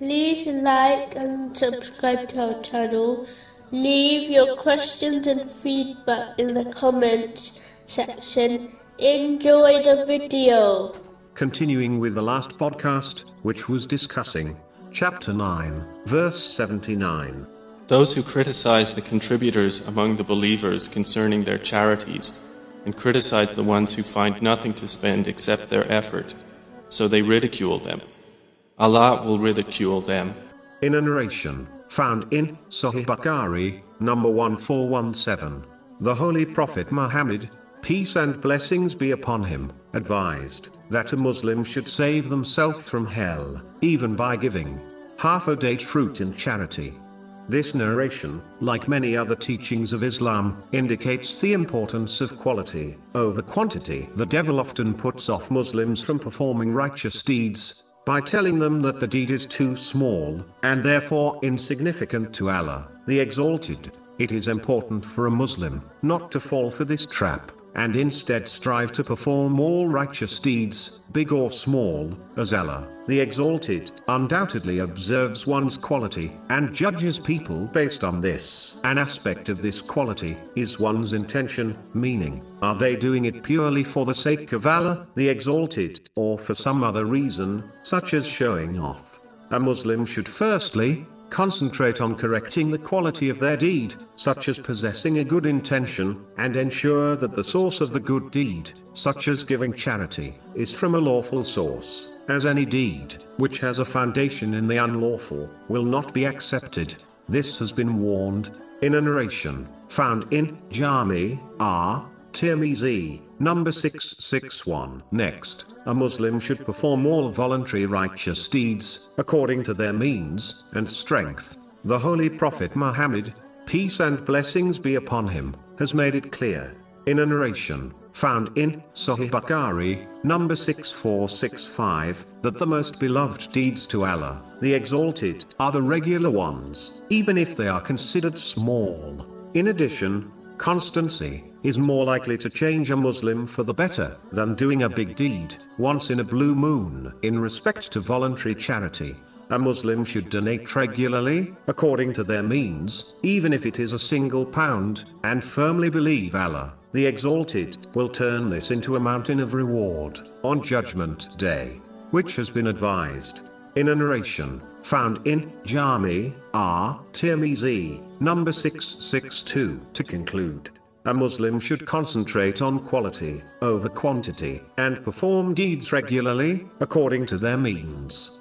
like and subscribe to our channel. Leave your questions and feedback in the comments section. Enjoy the video. Continuing with the last podcast, which was discussing chapter 9, verse 79. Those who criticize the contributors among the believers concerning their charities, and criticize the ones who find nothing to spend except their effort, so they ridicule them. Allah will ridicule them. In a narration found in Sahih Bukhari, number 1417, the Holy Prophet Muhammad, peace and blessings be upon him, advised that a Muslim should save themselves from hell, even by giving half a date fruit in charity. This narration, like many other teachings of Islam, indicates the importance of quality over quantity. The devil often puts off Muslims from performing righteous deeds by telling them that the deed is too small and therefore insignificant to Allah, the Exalted. It is important for a Muslim not to fall for this trap and instead strive to perform all righteous deeds, big or small, as Allah, the Exalted, undoubtedly observes one's quality, and judges people based on this. An aspect of this quality is one's intention, meaning, are they doing it purely for the sake of Allah, the Exalted, or for some other reason, such as showing off? A Muslim should firstly, concentrate on correcting the quality of their deed, such as possessing a good intention, and ensure that the source of the good deed, such as giving charity, is from a lawful source, as any deed, which has a foundation in the unlawful, will not be accepted. This has been warned, in a narration, found in Jami, R. Tirmizi, number 661. Next, a Muslim should perform all voluntary righteous deeds, according to their means and strength. The Holy Prophet Muhammad, peace and blessings be upon him, has made it clear, in a narration, found in Sahih Bukhari, number 6465, that the most beloved deeds to Allah, the Exalted, are the regular ones, even if they are considered small. In addition, constancy is more likely to change a Muslim for the better than doing a big deed once in a blue moon. In respect to voluntary charity, a Muslim should donate regularly, according to their means, even if it is a single pound, and firmly believe Allah, the Exalted, will turn this into a mountain of reward on Judgment Day, which has been advised in a narration found in Jami, R. Tirmizi, number 662. To conclude, a Muslim should concentrate on quality over quantity and perform deeds regularly according to their means.